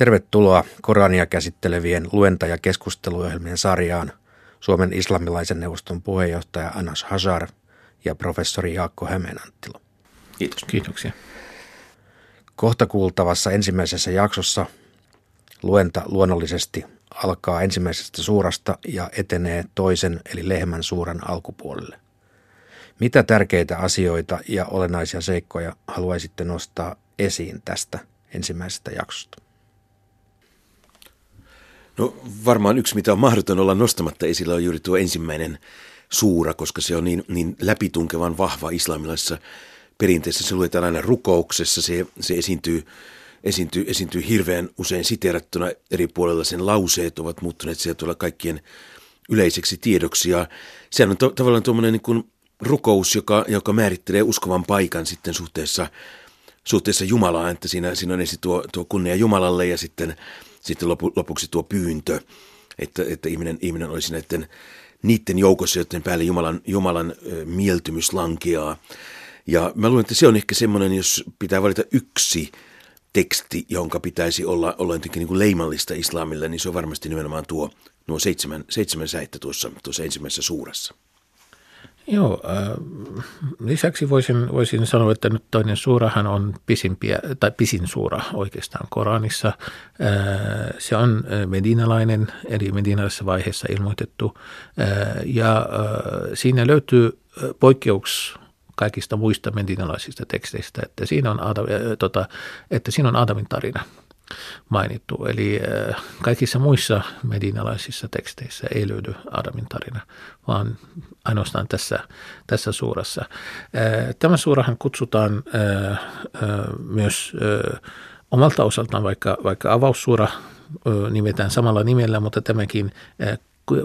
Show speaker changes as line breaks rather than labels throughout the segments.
Tervetuloa Korania käsittelevien luenta- ja keskusteluohjelmien sarjaan Suomen islamilaisen neuvoston puheenjohtaja Anas Hazar ja professori Jaakko Hämeenanttila.
Kiitos. Kiitoksia.
Kohta kuultavassa ensimmäisessä jaksossa luenta luonnollisesti alkaa ensimmäisestä suurasta ja etenee toisen eli lehmän suuran alkupuolelle. Mitä tärkeitä asioita ja olennaisia seikkoja haluaisitte nostaa esiin tästä ensimmäisestä jaksosta?
No varmaan yksi, mitä on mahdoton olla nostamatta esillä, on juuri tuo ensimmäinen suura, koska se on niin, niin läpitunkevan vahva islamilaisessa perinteessä. Se luetaan aina rukouksessa, se, se esiintyy, esiintyy, esiintyy hirveän usein siterattuna eri puolella. Sen lauseet ovat muuttuneet sieltä tuolla kaikkien yleiseksi tiedoksi. Ja sehän on to, tavallaan tuommoinen niin rukous, joka, joka määrittelee uskovan paikan sitten suhteessa, suhteessa Jumalaan, että siinä, siinä on ensin tuo, tuo kunnia Jumalalle ja sitten – sitten lopu, lopuksi tuo pyyntö, että, että ihminen, ihminen olisi näiden niiden joukossa, joiden päälle Jumalan, Jumalan mieltymys lankeaa. Ja mä luulen, että se on ehkä semmoinen, jos pitää valita yksi teksti, jonka pitäisi olla, olla jotenkin niin kuin leimallista islamille, niin se on varmasti nimenomaan tuo, nuo seitsemän, seitsemän säittä tuossa, tuossa ensimmäisessä suurassa.
Joo, äh, lisäksi voisin, voisin sanoa, että nyt toinen suurahan on pisimpiä, tai pisin suura oikeastaan Koranissa. Äh, se on äh, medinalainen, eli medinalaisessa vaiheessa ilmoitettu, äh, ja äh, siinä löytyy äh, poikkeuks kaikista muista medinalaisista teksteistä, että siinä on, Adam, äh, tota, että siinä on Adamin tarina mainittu. Eli äh, kaikissa muissa medinalaisissa teksteissä ei löydy Adamin tarina, vaan ainoastaan tässä, tässä suurassa. Äh, tämä suurahan kutsutaan äh, myös omalta osaltaan, vaikka, vaikka avaussuura nimetään samalla nimellä, mutta tämäkin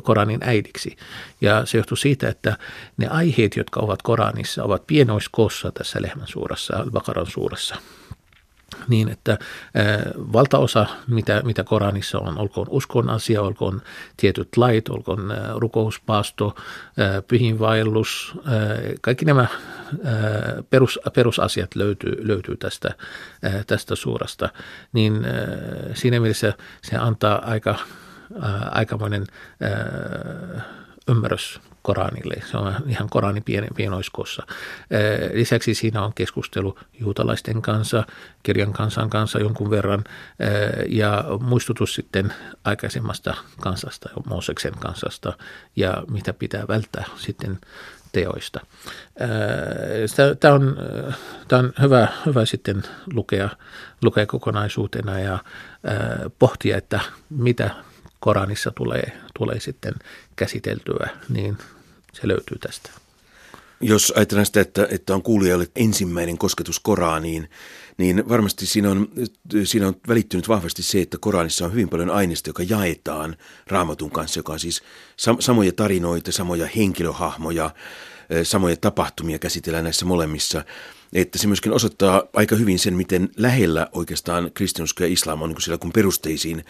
Koranin äidiksi. Ja se johtuu siitä, että ne aiheet, jotka ovat Koranissa, ovat pienoiskoossa tässä lehmän suurassa, Al-Bakaran suurassa niin, että valtaosa, mitä, mitä Koranissa on, olkoon uskon asia, olkoon tietyt lait, olkoon rukouspaasto, pyhinvaellus, kaikki nämä perus, perusasiat löytyy, löytyy tästä, tästä suurasta, niin siinä mielessä se antaa aika, aikamoinen ymmärrys Koranille. Se on ihan Korani pien, pienoiskossa. Lisäksi siinä on keskustelu juutalaisten kanssa, kirjan kansan kanssa jonkun verran ja muistutus sitten aikaisemmasta kansasta, Mooseksen kansasta ja mitä pitää välttää sitten teoista. Tämä on, tämä on hyvä, hyvä sitten lukea, lukea kokonaisuutena ja pohtia, että mitä Koranissa tulee, tulee sitten käsiteltyä, niin se löytyy tästä.
Jos ajatellaan sitä, että, että on kuulijalle ensimmäinen kosketus Koraniin, niin varmasti siinä on, siinä on välittynyt vahvasti se, että Koranissa on hyvin paljon aineista, joka jaetaan raamatun kanssa, joka on siis sam- samoja tarinoita, samoja henkilöhahmoja, samoja tapahtumia käsitellään näissä molemmissa. Että se myöskin osoittaa aika hyvin sen, miten lähellä oikeastaan kristinusko ja islam on, niin kun siellä kun perusteisiin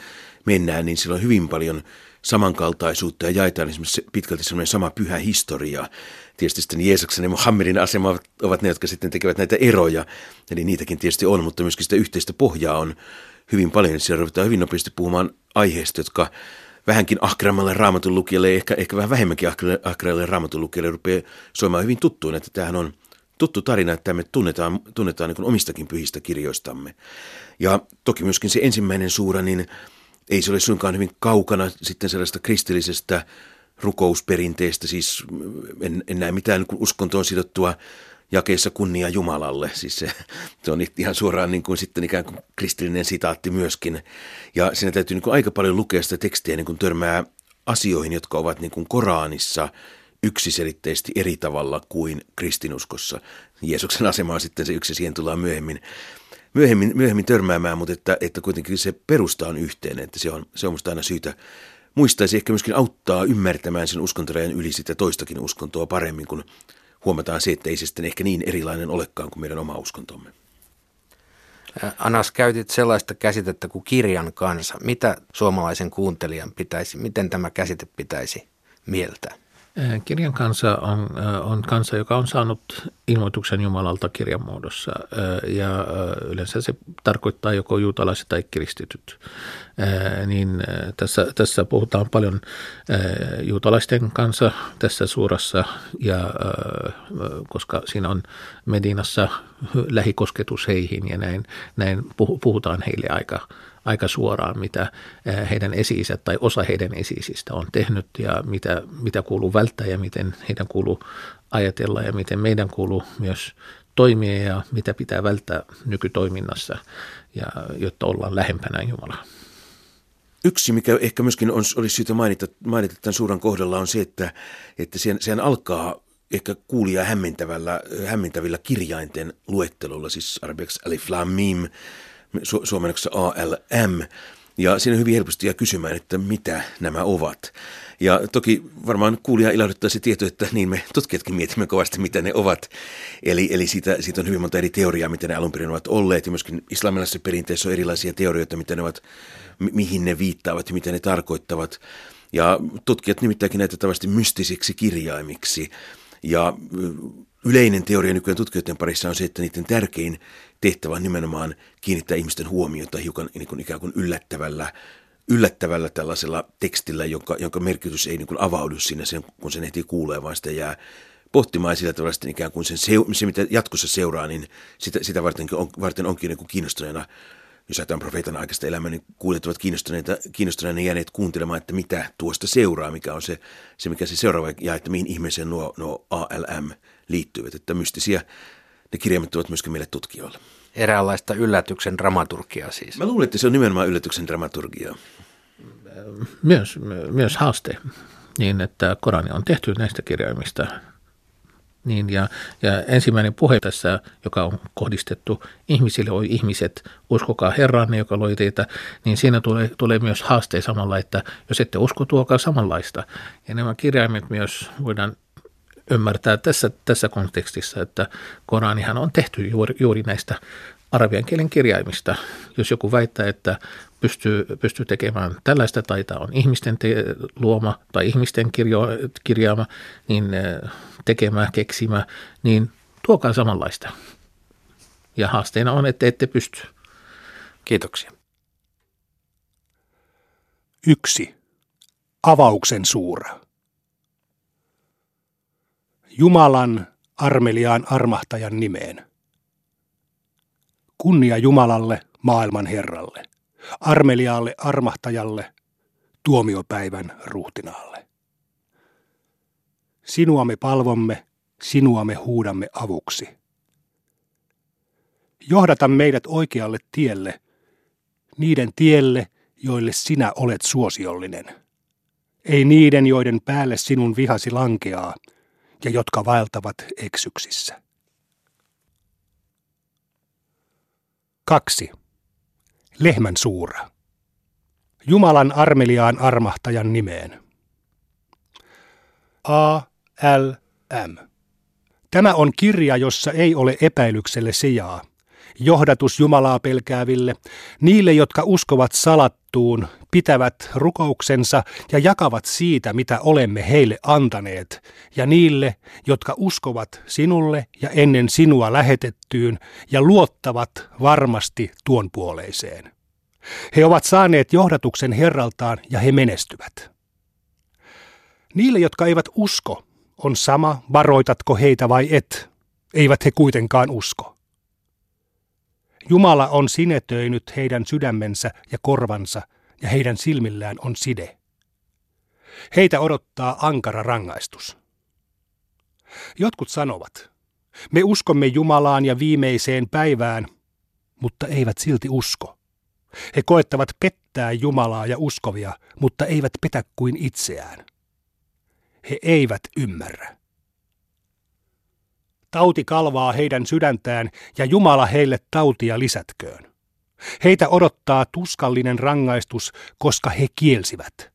mennään, niin siellä on hyvin paljon samankaltaisuutta ja jaetaan esimerkiksi pitkälti sellainen sama pyhä historia. Tietysti sitten Jeesuksen ja Muhammedin asema ovat ne, jotka sitten tekevät näitä eroja, eli niitäkin tietysti on, mutta myöskin sitä yhteistä pohjaa on hyvin paljon. Siellä ruvetaan hyvin nopeasti puhumaan aiheista, jotka vähänkin ahkerammalle raamatun lukijalle, ehkä, ehkä vähän vähemmänkin ahkeralle raamatun lukijalle rupeaa soimaan hyvin tuttuun, että tämähän on tuttu tarina, että me tunnetaan, tunnetaan niin omistakin pyhistä kirjoistamme. Ja toki myöskin se ensimmäinen suura, niin ei se ole suinkaan hyvin kaukana sitten sellaista kristillisestä rukousperinteestä, siis en, en näe mitään niin uskontoon sidottua jakeessa kunnia Jumalalle. Siis se, se on ihan suoraan niin kuin sitten ikään kuin kristillinen sitaatti myöskin. Ja siinä täytyy niin kuin aika paljon lukea sitä tekstiä, niin kuin törmää asioihin, jotka ovat niin kuin Koranissa yksiselitteisesti eri tavalla kuin kristinuskossa. Jeesuksen asema on sitten se yksi, siihen tullaan myöhemmin myöhemmin, myöhemmin törmäämään, mutta että, että kuitenkin se perusta on yhteinen, että se on, se on musta aina syytä muistaisi ehkä myöskin auttaa ymmärtämään sen uskontorajan yli sitä toistakin uskontoa paremmin, kun huomataan se, että ei se sitten ehkä niin erilainen olekaan kuin meidän oma uskontomme.
Anas, käytit sellaista käsitettä kuin kirjan kanssa. Mitä suomalaisen kuuntelijan pitäisi, miten tämä käsite pitäisi mieltää?
Kirjan kansa on, on kansa, joka on saanut ilmoituksen Jumalalta kirjan muodossa ja yleensä se tarkoittaa joko juutalaiset tai kristityt. Niin tässä, tässä puhutaan paljon juutalaisten kanssa tässä suurassa ja koska siinä on Medinassa lähikosketus heihin ja näin, näin puhutaan heille aika aika suoraan, mitä heidän esi tai osa heidän esi on tehnyt ja mitä, mitä kuuluu välttää ja miten heidän kuuluu ajatella ja miten meidän kuuluu myös toimia ja mitä pitää välttää nykytoiminnassa, ja, jotta ollaan lähempänä Jumalaa.
Yksi, mikä ehkä myöskin on, olisi syytä mainita, mainita tämän suuran kohdalla, on se, että, että sen, sen alkaa ehkä kuulia hämmentävällä, hämmentävillä kirjainten luettelolla, siis arabiaksi alif lam mim, su- suomennoksessa ALM. Ja siinä hyvin helposti jää kysymään, että mitä nämä ovat. Ja toki varmaan kuulija ilahduttaa se tieto, että niin me tutkijatkin mietimme kovasti, mitä ne ovat. Eli, eli siitä, siitä on hyvin monta eri teoriaa, mitä ne alun perin ovat olleet. Ja myöskin islamilaisessa perinteessä on erilaisia teorioita, mitä ne ovat, mi- mihin ne viittaavat ja mitä ne tarkoittavat. Ja tutkijat nimittäinkin näitä tavasti mystisiksi kirjaimiksi. Ja yleinen teoria nykyään tutkijoiden parissa on se, että niiden tärkein tehtävä on nimenomaan kiinnittää ihmisten huomiota hiukan niin kuin ikään kuin yllättävällä, yllättävällä tällaisella tekstillä, jonka, jonka merkitys ei niin kuin avaudu siinä, sen, kun sen ehtii kuulee, vaan sitä jää pohtimaan sillä tavalla sitten ikään kuin sen se, mitä jatkossa seuraa, niin sitä, sitä varten, on, varten onkin niin kuin kiinnostuneena jos ajatellaan profeetan aikaista elämää, niin kuulijat ovat kiinnostuneita, kiinnostuneina jääneet kuuntelemaan, että mitä tuosta seuraa, mikä on se, se mikä se seuraava, ja että mihin ihmeeseen nuo, nuo ALM liittyvät. Että mystisiä ne kirjaimet ovat myöskin meille tutkijoille.
Eräänlaista yllätyksen dramaturgiaa siis.
Mä luulen, että se on nimenomaan yllätyksen dramaturgiaa.
Myös, myös haaste, niin että Korani on tehty näistä kirjaimista niin, ja, ja ensimmäinen puhe tässä, joka on kohdistettu ihmisille, oi ihmiset, uskokaa Herranne, joka loi teitä, niin siinä tulee, tulee myös haaste samalla, että jos ette usko, tuokaa samanlaista. Ja nämä kirjaimet myös voidaan ymmärtää tässä, tässä kontekstissa, että Koranihan on tehty juuri, juuri näistä arabian kielen kirjaimista. Jos joku väittää, että pystyy, pystyy tekemään tällaista taita on ihmisten te- luoma tai ihmisten kirjo, kirjaama, niin tekemä, keksimä, niin tuokaa samanlaista. Ja haasteena on, että ette pysty.
Kiitoksia.
Yksi. Avauksen suura. Jumalan armeliaan armahtajan nimeen. Kunnia Jumalalle, maailman Herralle, armeliaalle armahtajalle, tuomiopäivän ruhtinaalle. Sinua me palvomme, sinua me huudamme avuksi. Johdata meidät oikealle tielle, niiden tielle, joille sinä olet suosiollinen. Ei niiden, joiden päälle sinun vihasi lankeaa ja jotka vaeltavat eksyksissä. 2. Lehmän suura. Jumalan armeliaan armahtajan nimeen. A. L. M. Tämä on kirja, jossa ei ole epäilykselle sijaa. Johdatus Jumalaa pelkääville, niille, jotka uskovat salattuun, pitävät rukouksensa ja jakavat siitä, mitä olemme heille antaneet, ja niille, jotka uskovat sinulle ja ennen sinua lähetettyyn ja luottavat varmasti tuon puoleiseen. He ovat saaneet johdatuksen Herraltaan ja he menestyvät. Niille, jotka eivät usko, on sama, varoitatko heitä vai et. Eivät he kuitenkaan usko. Jumala on sinetöinyt heidän sydämensä ja korvansa, ja heidän silmillään on side. Heitä odottaa ankara rangaistus. Jotkut sanovat, me uskomme Jumalaan ja viimeiseen päivään, mutta eivät silti usko. He koettavat pettää Jumalaa ja uskovia, mutta eivät petä kuin itseään. He eivät ymmärrä. Tauti kalvaa heidän sydäntään ja Jumala heille tautia lisätköön. Heitä odottaa tuskallinen rangaistus, koska he kielsivät.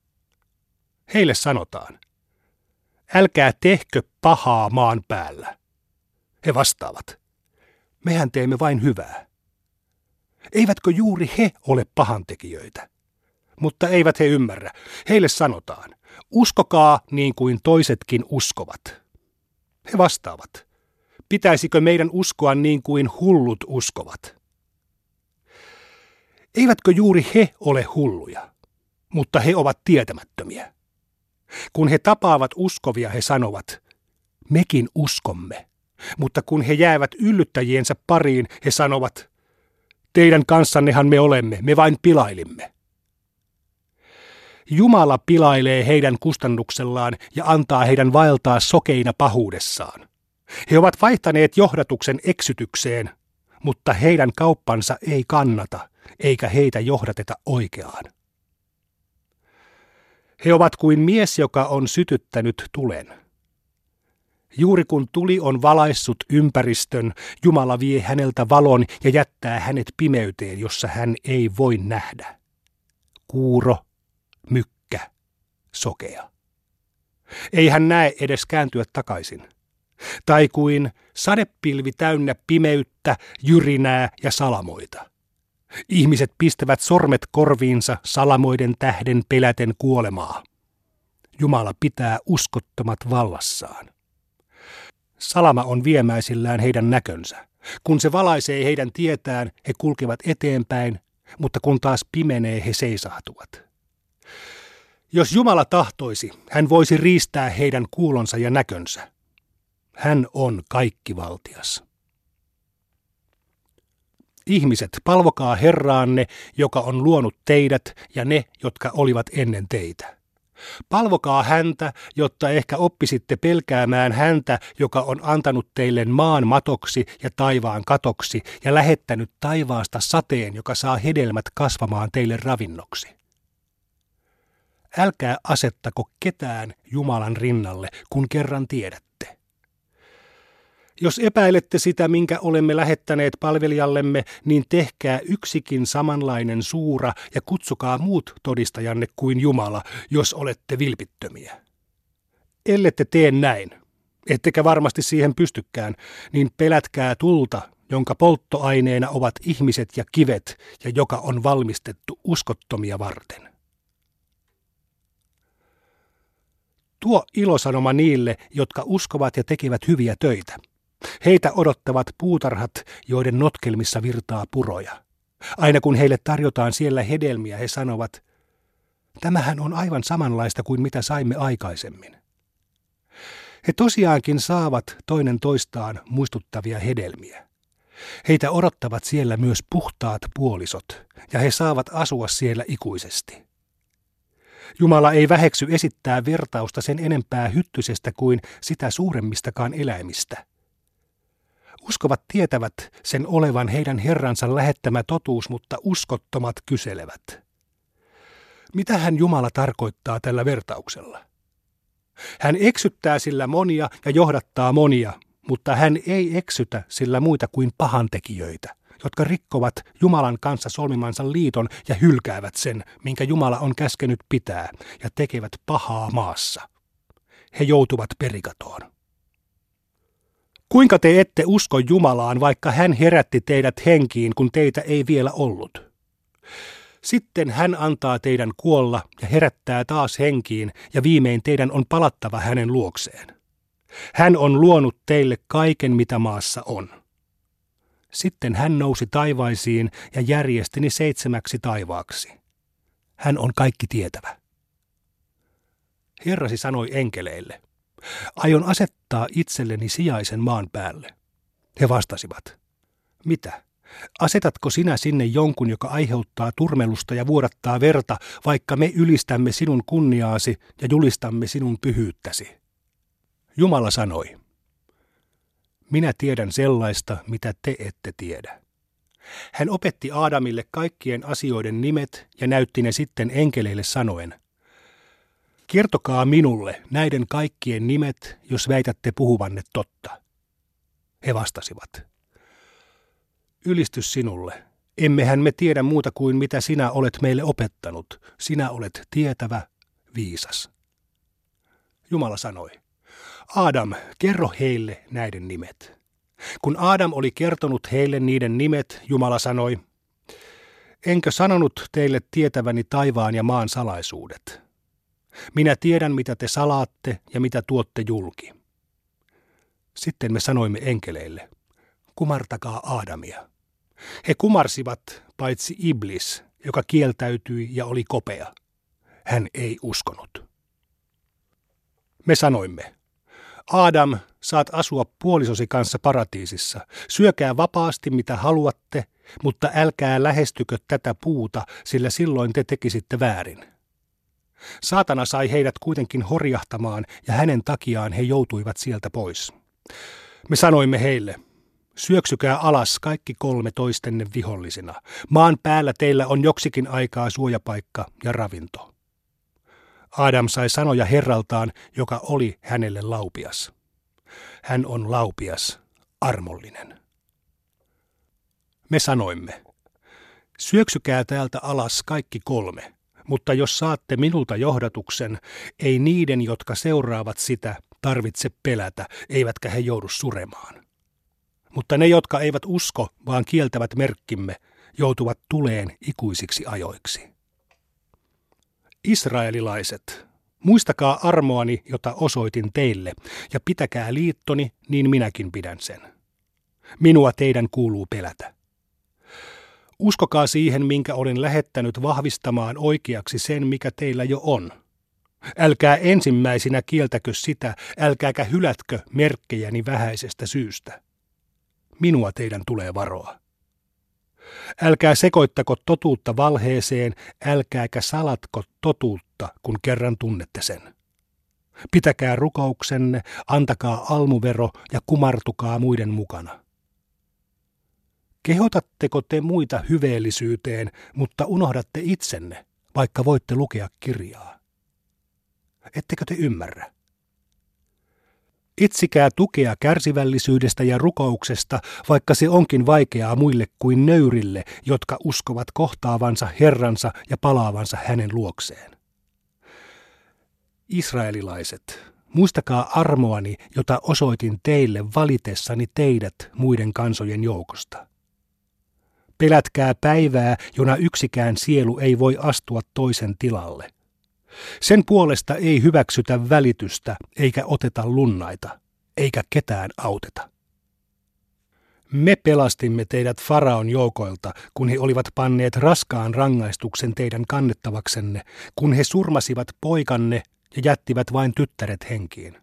Heille sanotaan, älkää tehkö pahaa maan päällä. He vastaavat, mehän teemme vain hyvää. Eivätkö juuri he ole pahantekijöitä? mutta eivät he ymmärrä. Heille sanotaan, uskokaa niin kuin toisetkin uskovat. He vastaavat, pitäisikö meidän uskoa niin kuin hullut uskovat? Eivätkö juuri he ole hulluja, mutta he ovat tietämättömiä? Kun he tapaavat uskovia, he sanovat, mekin uskomme. Mutta kun he jäävät yllyttäjiensä pariin, he sanovat, teidän kanssannehan me olemme, me vain pilailimme. Jumala pilailee heidän kustannuksellaan ja antaa heidän vaeltaa sokeina pahuudessaan. He ovat vaihtaneet johdatuksen eksytykseen, mutta heidän kauppansa ei kannata, eikä heitä johdateta oikeaan. He ovat kuin mies, joka on sytyttänyt tulen. Juuri kun tuli on valaissut ympäristön, Jumala vie häneltä valon ja jättää hänet pimeyteen, jossa hän ei voi nähdä. Kuuro, mykkä, sokea. Ei hän näe edes kääntyä takaisin. Tai kuin sadepilvi täynnä pimeyttä, jyrinää ja salamoita. Ihmiset pistävät sormet korviinsa salamoiden tähden peläten kuolemaa. Jumala pitää uskottomat vallassaan. Salama on viemäisillään heidän näkönsä. Kun se valaisee heidän tietään, he kulkevat eteenpäin, mutta kun taas pimenee, he seisahtuvat. Jos Jumala tahtoisi, hän voisi riistää heidän kuulonsa ja näkönsä. Hän on kaikkivaltias. Ihmiset, palvokaa Herraanne, joka on luonut teidät ja ne, jotka olivat ennen teitä. Palvokaa häntä, jotta ehkä oppisitte pelkäämään häntä, joka on antanut teille maan matoksi ja taivaan katoksi ja lähettänyt taivaasta sateen, joka saa hedelmät kasvamaan teille ravinnoksi. Älkää asettako ketään Jumalan rinnalle, kun kerran tiedät. Jos epäilette sitä, minkä olemme lähettäneet palvelijallemme, niin tehkää yksikin samanlainen suura ja kutsukaa muut todistajanne kuin Jumala, jos olette vilpittömiä. Ellette tee näin, ettekä varmasti siihen pystykään, niin pelätkää tulta, jonka polttoaineena ovat ihmiset ja kivet ja joka on valmistettu uskottomia varten. Tuo ilosanoma niille, jotka uskovat ja tekevät hyviä töitä – Heitä odottavat puutarhat, joiden notkelmissa virtaa puroja. Aina kun heille tarjotaan siellä hedelmiä, he sanovat, tämähän on aivan samanlaista kuin mitä saimme aikaisemmin. He tosiaankin saavat toinen toistaan muistuttavia hedelmiä. Heitä odottavat siellä myös puhtaat puolisot, ja he saavat asua siellä ikuisesti. Jumala ei väheksy esittää vertausta sen enempää hyttysestä kuin sitä suuremmistakaan eläimistä – Uskovat tietävät sen olevan heidän Herransa lähettämä totuus, mutta uskottomat kyselevät. Mitä hän Jumala tarkoittaa tällä vertauksella? Hän eksyttää sillä monia ja johdattaa monia, mutta hän ei eksytä sillä muita kuin pahantekijöitä, jotka rikkovat Jumalan kanssa solmimansa liiton ja hylkäävät sen, minkä Jumala on käskenyt pitää, ja tekevät pahaa maassa. He joutuvat perikatoon. Kuinka te ette usko Jumalaan, vaikka hän herätti teidät henkiin, kun teitä ei vielä ollut? Sitten hän antaa teidän kuolla ja herättää taas henkiin, ja viimein teidän on palattava hänen luokseen. Hän on luonut teille kaiken, mitä maassa on. Sitten hän nousi taivaisiin ja järjesti seitsemäksi taivaaksi. Hän on kaikki tietävä. Herrasi sanoi enkeleille – Aion asettaa itselleni sijaisen maan päälle. He vastasivat. Mitä? Asetatko sinä sinne jonkun, joka aiheuttaa turmelusta ja vuodattaa verta, vaikka me ylistämme sinun kunniaasi ja julistamme sinun pyhyyttäsi? Jumala sanoi, minä tiedän sellaista, mitä te ette tiedä. Hän opetti Aadamille kaikkien asioiden nimet ja näytti ne sitten enkeleille sanoen, Kertokaa minulle näiden kaikkien nimet, jos väitätte puhuvanne totta. He vastasivat. Ylistys sinulle. Emmehän me tiedä muuta kuin mitä sinä olet meille opettanut. Sinä olet tietävä, viisas. Jumala sanoi, Adam, kerro heille näiden nimet. Kun Adam oli kertonut heille niiden nimet, Jumala sanoi, Enkö sanonut teille tietäväni taivaan ja maan salaisuudet? Minä tiedän, mitä te salaatte ja mitä tuotte julki. Sitten me sanoimme enkeleille, kumartakaa Aadamia. He kumarsivat, paitsi Iblis, joka kieltäytyi ja oli kopea. Hän ei uskonut. Me sanoimme, Adam, saat asua puolisosi kanssa paratiisissa. Syökää vapaasti mitä haluatte, mutta älkää lähestykö tätä puuta, sillä silloin te tekisitte väärin. Saatana sai heidät kuitenkin horjahtamaan ja hänen takiaan he joutuivat sieltä pois. Me sanoimme heille, syöksykää alas kaikki kolme toistenne vihollisina. Maan päällä teillä on joksikin aikaa suojapaikka ja ravinto. Adam sai sanoja herraltaan, joka oli hänelle laupias. Hän on laupias, armollinen. Me sanoimme, syöksykää täältä alas kaikki kolme, mutta jos saatte minulta johdatuksen, ei niiden, jotka seuraavat sitä, tarvitse pelätä, eivätkä he joudu suremaan. Mutta ne, jotka eivät usko, vaan kieltävät merkkimme, joutuvat tuleen ikuisiksi ajoiksi. Israelilaiset, muistakaa armoani, jota osoitin teille, ja pitäkää liittoni, niin minäkin pidän sen. Minua teidän kuuluu pelätä. Uskokaa siihen, minkä olen lähettänyt vahvistamaan oikeaksi sen, mikä teillä jo on. Älkää ensimmäisinä kieltäkö sitä, älkääkä hylätkö merkkejäni vähäisestä syystä. Minua teidän tulee varoa. Älkää sekoittako totuutta valheeseen, älkääkä salatko totuutta, kun kerran tunnette sen. Pitäkää rukouksenne, antakaa almuvero ja kumartukaa muiden mukana. Kehotatteko te muita hyveellisyyteen, mutta unohdatte itsenne, vaikka voitte lukea kirjaa? Ettekö te ymmärrä? Itsikää tukea kärsivällisyydestä ja rukouksesta, vaikka se onkin vaikeaa muille kuin nöyrille, jotka uskovat kohtaavansa Herransa ja palaavansa hänen luokseen. Israelilaiset, muistakaa armoani, jota osoitin teille valitessani teidät muiden kansojen joukosta. Pelätkää päivää, jona yksikään sielu ei voi astua toisen tilalle – sen puolesta ei hyväksytä välitystä eikä oteta lunnaita, eikä ketään auteta. Me pelastimme teidät Faraon joukoilta, kun he olivat panneet raskaan rangaistuksen teidän kannettavaksenne, kun he surmasivat poikanne ja jättivät vain tyttäret henkiin.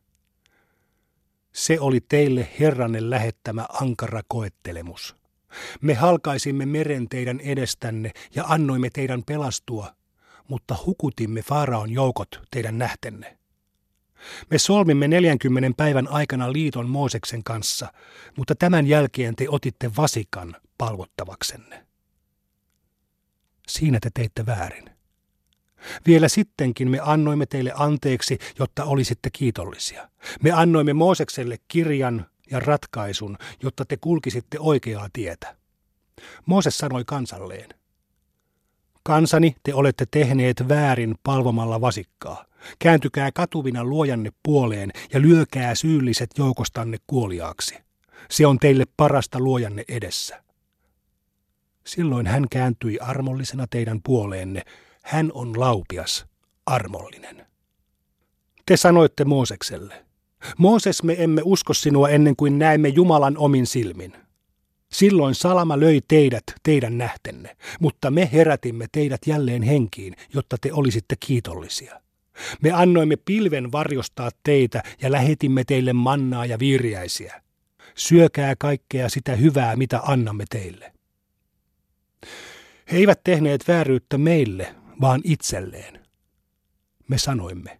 Se oli teille Herranne lähettämä ankara koettelemus. Me halkaisimme meren teidän edestänne ja annoimme teidän pelastua, mutta hukutimme Faaraon joukot teidän nähtenne. Me solmimme 40 päivän aikana liiton Mooseksen kanssa, mutta tämän jälkeen te otitte vasikan palvottavaksenne. Siinä te teitte väärin. Vielä sittenkin me annoimme teille anteeksi, jotta olisitte kiitollisia. Me annoimme Moosekselle kirjan ja ratkaisun, jotta te kulkisitte oikeaa tietä. Mooses sanoi kansalleen, Kansani, te olette tehneet väärin palvomalla vasikkaa. Kääntykää katuvina luojanne puoleen ja lyökää syylliset joukostanne kuoliaaksi. Se on teille parasta luojanne edessä. Silloin hän kääntyi armollisena teidän puoleenne. Hän on laupias, armollinen. Te sanoitte Moosekselle, Mooses me emme usko sinua ennen kuin näemme Jumalan omin silmin. Silloin salama löi teidät teidän nähtenne, mutta me herätimme teidät jälleen henkiin, jotta te olisitte kiitollisia. Me annoimme pilven varjostaa teitä ja lähetimme teille mannaa ja viiriäisiä. Syökää kaikkea sitä hyvää, mitä annamme teille. He eivät tehneet vääryyttä meille, vaan itselleen. Me sanoimme,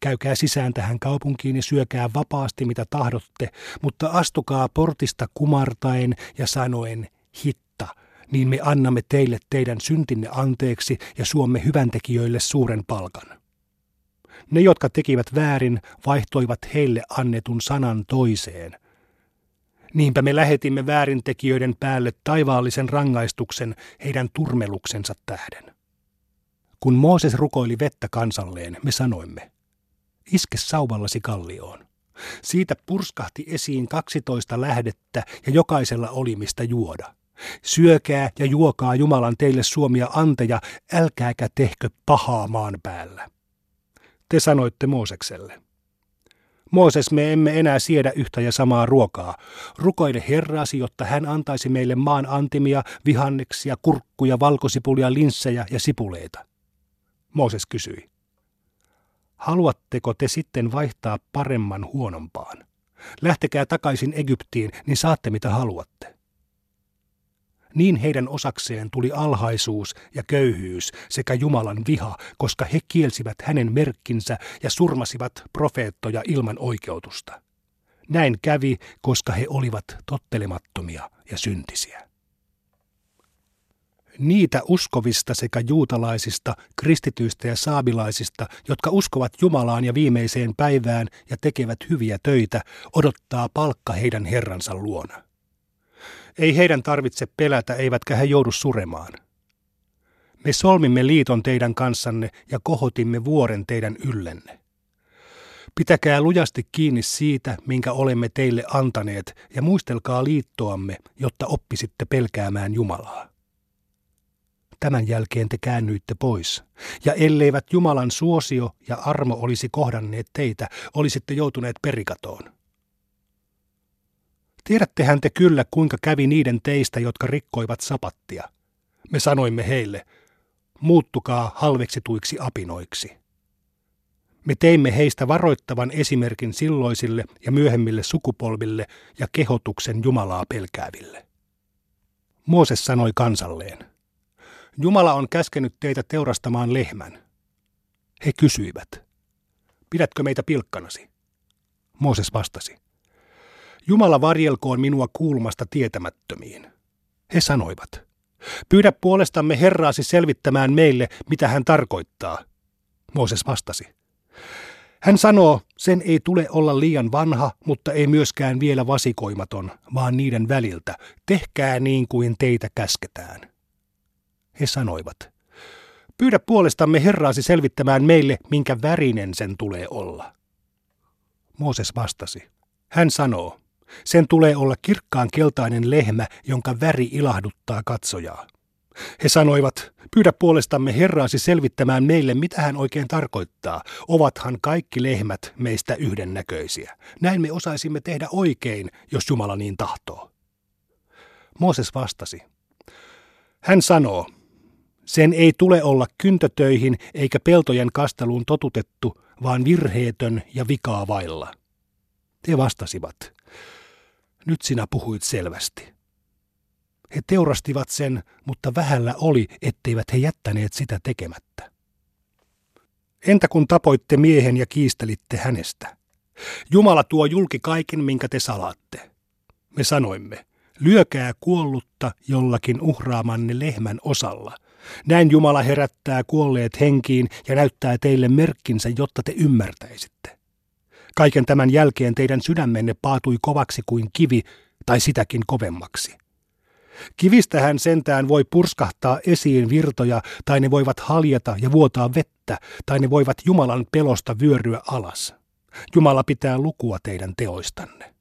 Käykää sisään tähän kaupunkiin ja syökää vapaasti mitä tahdotte, mutta astukaa portista kumartaen ja sanoen hitta, niin me annamme teille teidän syntinne anteeksi ja suomme hyväntekijöille suuren palkan. Ne, jotka tekivät väärin, vaihtoivat heille annetun sanan toiseen. Niinpä me lähetimme väärintekijöiden päälle taivaallisen rangaistuksen heidän turmeluksensa tähden. Kun Mooses rukoili vettä kansalleen, me sanoimme, iske sauvallasi kallioon. Siitä purskahti esiin kaksitoista lähdettä ja jokaisella oli mistä juoda. Syökää ja juokaa Jumalan teille suomia anteja, älkääkä tehkö pahaa maan päällä. Te sanoitte Moosekselle. Mooses, me emme enää siedä yhtä ja samaa ruokaa. Rukoile Herraasi, jotta hän antaisi meille maan antimia, vihanneksia, kurkkuja, valkosipulia, linssejä ja sipuleita. Mooses kysyi. Haluatteko te sitten vaihtaa paremman huonompaan? Lähtekää takaisin Egyptiin, niin saatte mitä haluatte. Niin heidän osakseen tuli alhaisuus ja köyhyys sekä Jumalan viha, koska he kielsivät hänen merkkinsä ja surmasivat profeettoja ilman oikeutusta. Näin kävi, koska he olivat tottelemattomia ja syntisiä. Niitä uskovista sekä juutalaisista, kristityistä ja saabilaisista, jotka uskovat Jumalaan ja viimeiseen päivään ja tekevät hyviä töitä, odottaa palkka heidän Herransa luona. Ei heidän tarvitse pelätä, eivätkä he joudu suremaan. Me solmimme liiton teidän kanssanne ja kohotimme vuoren teidän yllenne. Pitäkää lujasti kiinni siitä, minkä olemme teille antaneet, ja muistelkaa liittoamme, jotta oppisitte pelkäämään Jumalaa. Tämän jälkeen te käännyitte pois, ja elleivät Jumalan suosio ja armo olisi kohdanneet teitä, olisitte joutuneet perikatoon. Tiedättehän te kyllä, kuinka kävi niiden teistä, jotka rikkoivat sapattia. Me sanoimme heille, muuttukaa halveksituiksi apinoiksi. Me teimme heistä varoittavan esimerkin silloisille ja myöhemmille sukupolville ja kehotuksen Jumalaa pelkääville. Mooses sanoi kansalleen, Jumala on käskenyt teitä teurastamaan lehmän. He kysyivät, pidätkö meitä pilkkanasi? Mooses vastasi, Jumala varjelkoon minua kuulmasta tietämättömiin. He sanoivat, pyydä puolestamme Herraasi selvittämään meille, mitä hän tarkoittaa. Mooses vastasi, hän sanoo, sen ei tule olla liian vanha, mutta ei myöskään vielä vasikoimaton, vaan niiden väliltä. Tehkää niin kuin teitä käsketään. He sanoivat, pyydä puolestamme Herraasi selvittämään meille, minkä värinen sen tulee olla. Mooses vastasi, hän sanoo, sen tulee olla kirkkaan keltainen lehmä, jonka väri ilahduttaa katsojaa. He sanoivat, pyydä puolestamme Herraasi selvittämään meille, mitä hän oikein tarkoittaa. Ovathan kaikki lehmät meistä yhdennäköisiä. Näin me osaisimme tehdä oikein, jos Jumala niin tahtoo. Mooses vastasi. Hän sanoo, sen ei tule olla kyntötöihin eikä peltojen kasteluun totutettu, vaan virheetön ja vikaa vailla. He vastasivat, nyt sinä puhuit selvästi. He teurastivat sen, mutta vähällä oli, etteivät he jättäneet sitä tekemättä. Entä kun tapoitte miehen ja kiistelitte hänestä? Jumala tuo julki kaiken, minkä te salaatte. Me sanoimme, lyökää kuollutta jollakin uhraamanne lehmän osalla. Näin Jumala herättää kuolleet henkiin ja näyttää teille merkkinsä, jotta te ymmärtäisitte. Kaiken tämän jälkeen teidän sydämenne paatui kovaksi kuin kivi tai sitäkin kovemmaksi. Kivistähän sentään voi purskahtaa esiin virtoja, tai ne voivat haljeta ja vuotaa vettä, tai ne voivat Jumalan pelosta vyöryä alas. Jumala pitää lukua teidän teoistanne.